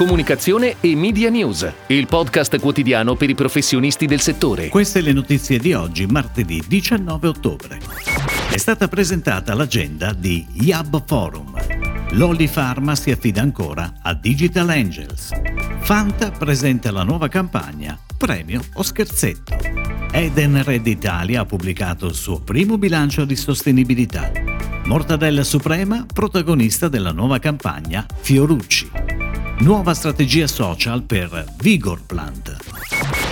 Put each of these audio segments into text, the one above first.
comunicazione e media news, il podcast quotidiano per i professionisti del settore. Queste le notizie di oggi, martedì 19 ottobre. È stata presentata l'agenda di Yab Forum. Lolly Pharma si affida ancora a Digital Angels. Fanta presenta la nuova campagna Premio o scherzetto. Eden Red Italia ha pubblicato il suo primo bilancio di sostenibilità. Mortadella Suprema, protagonista della nuova campagna Fiorucci. Nuova strategia social per Vigor Plant.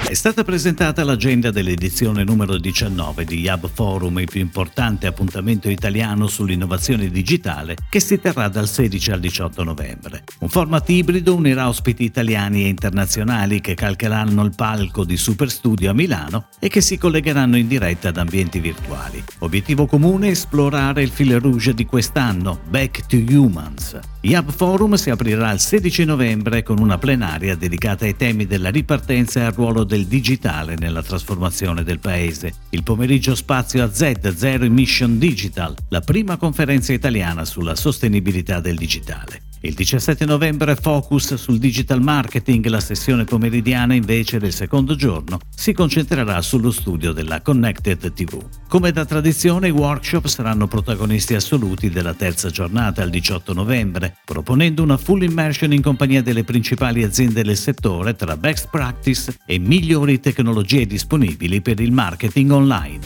È stata presentata l'agenda dell'edizione numero 19 di Hub Forum, il più importante appuntamento italiano sull'innovazione digitale che si terrà dal 16 al 18 novembre. Un format ibrido unirà ospiti italiani e internazionali che calcheranno il palco di Superstudio a Milano e che si collegheranno in diretta ad ambienti virtuali. Obiettivo comune esplorare il fil rouge di quest'anno, Back to Humans. Hub Forum si aprirà il 16 novembre con una plenaria dedicata ai temi della ripartenza e al ruolo del digitale nella trasformazione del paese. Il pomeriggio spazio a Z Zero Emission Digital, la prima conferenza italiana sulla sostenibilità del digitale. Il 17 novembre focus sul digital marketing, la sessione pomeridiana invece del secondo giorno si concentrerà sullo studio della Connected TV. Come da tradizione i workshop saranno protagonisti assoluti della terza giornata il 18 novembre, proponendo una full immersion in compagnia delle principali aziende del settore tra best practice e migliori tecnologie disponibili per il marketing online.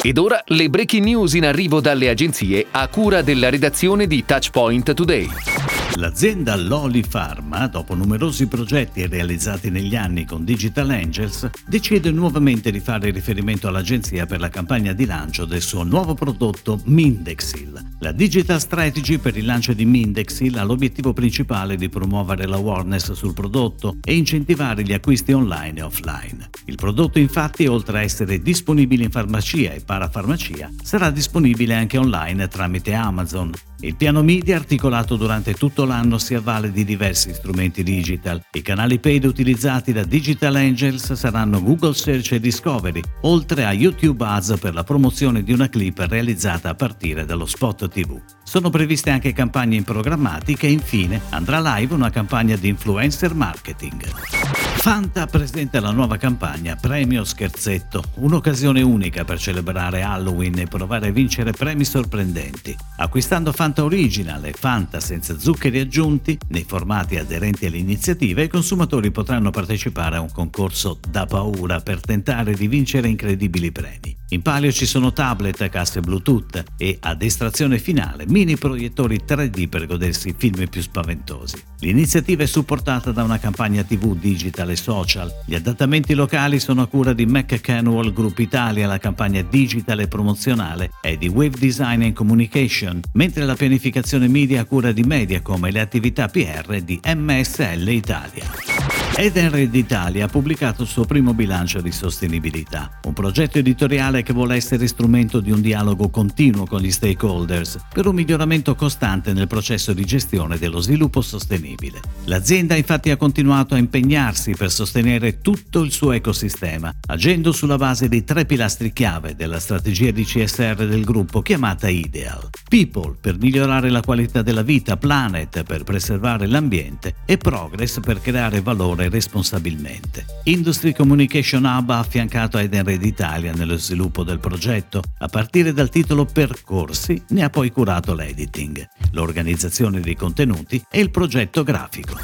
Ed ora le breaking news in arrivo dalle agenzie a cura della redazione di Touchpoint Today. L'azienda Loli Pharma, dopo numerosi progetti realizzati negli anni con Digital Angels, decide nuovamente di fare riferimento all'agenzia per la campagna di lancio del suo nuovo prodotto Mindexil. La digital strategy per il lancio di Mindexil ha l'obiettivo principale di promuovere l'awareness sul prodotto e incentivare gli acquisti online e offline. Il prodotto infatti, oltre a essere disponibile in farmacia e parafarmacia, sarà disponibile anche online tramite Amazon. Il piano media articolato durante tutto l'anno si avvale di diversi strumenti digital. I canali paid utilizzati da Digital Angels saranno Google Search e Discovery, oltre a YouTube Ads per la promozione di una clip realizzata a partire dallo spot TV. Sono previste anche campagne in programmatica e infine andrà live una campagna di influencer marketing. Fanta presenta la nuova campagna Premio Scherzetto, un'occasione unica per celebrare Halloween e provare a vincere premi sorprendenti. Acquistando Fanta Original e Fanta senza zuccheri aggiunti, nei formati aderenti all'iniziativa, i consumatori potranno partecipare a un concorso da paura per tentare di vincere incredibili premi. In palio ci sono tablet, casse Bluetooth e, ad estrazione finale, mini proiettori 3D per godersi i film più spaventosi. L'iniziativa è supportata da una campagna TV digital e social. Gli adattamenti locali sono a cura di McCanwell Group Italia, la campagna digital e promozionale è di Wave Design and Communication, mentre la pianificazione media a cura di Mediacom e le attività PR di MSL Italia. Edenred Italia ha pubblicato il suo primo bilancio di sostenibilità, un progetto editoriale che vuole essere strumento di un dialogo continuo con gli stakeholders per un miglioramento costante nel processo di gestione dello sviluppo sostenibile. L'azienda infatti ha continuato a impegnarsi per sostenere tutto il suo ecosistema, agendo sulla base dei tre pilastri chiave della strategia di CSR del gruppo chiamata Ideal. People per migliorare la qualità della vita, Planet per preservare l'ambiente e Progress per creare valore responsabilmente. Industry Communication Hub ha affiancato Edenred Italia nello sviluppo del progetto. A partire dal titolo Percorsi ne ha poi curato l'editing, l'organizzazione dei contenuti e il progetto grafico.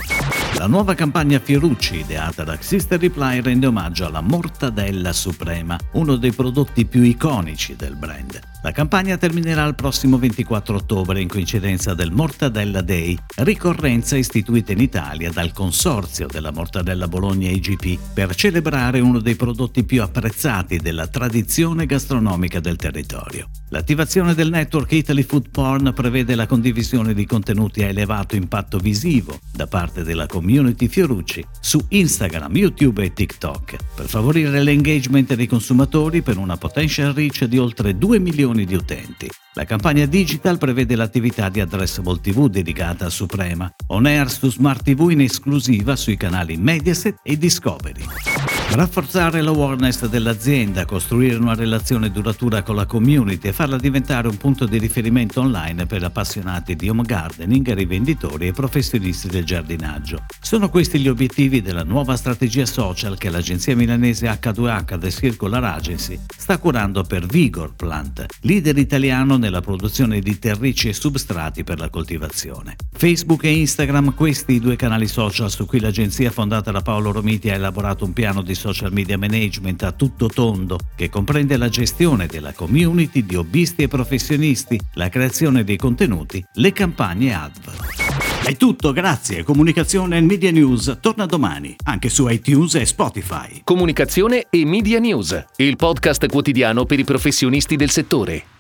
La nuova campagna Fiorucci, ideata da Sister Reply, rende omaggio alla Mortadella Suprema, uno dei prodotti più iconici del brand. La campagna terminerà il prossimo 24 ottobre in coincidenza del Mortadella Day, ricorrenza istituita in Italia dal Consorzio della Mortadella Bologna IGP per celebrare uno dei prodotti più apprezzati della tradizione gastronomica del territorio. L'attivazione del network Italy Food Porn prevede la condivisione di contenuti a elevato impatto visivo da parte della community Fiorucci su Instagram, YouTube e TikTok per favorire l'engagement dei consumatori per una potential reach di oltre 2 milioni milioni di utenti. La campagna digital prevede l'attività di Addressable TV dedicata a Suprema, on air su Smart TV in esclusiva sui canali Mediaset e Discovery. Rafforzare l'awareness dell'azienda, costruire una relazione duratura con la community e farla diventare un punto di riferimento online per appassionati di home gardening, rivenditori e professionisti del giardinaggio. Sono questi gli obiettivi della nuova strategia social che l'agenzia milanese H2H The Circular Agency sta curando per Vigor Plant, leader italiano nella produzione di terricci e substrati per la coltivazione. Facebook e Instagram, questi i due canali social su cui l'agenzia fondata da Paolo Romiti ha elaborato un piano di social media management a tutto tondo che comprende la gestione della community di hobbisti e professionisti, la creazione dei contenuti, le campagne AdV. È tutto, grazie. Comunicazione e Media News torna domani, anche su iTunes e Spotify. Comunicazione e Media News, il podcast quotidiano per i professionisti del settore.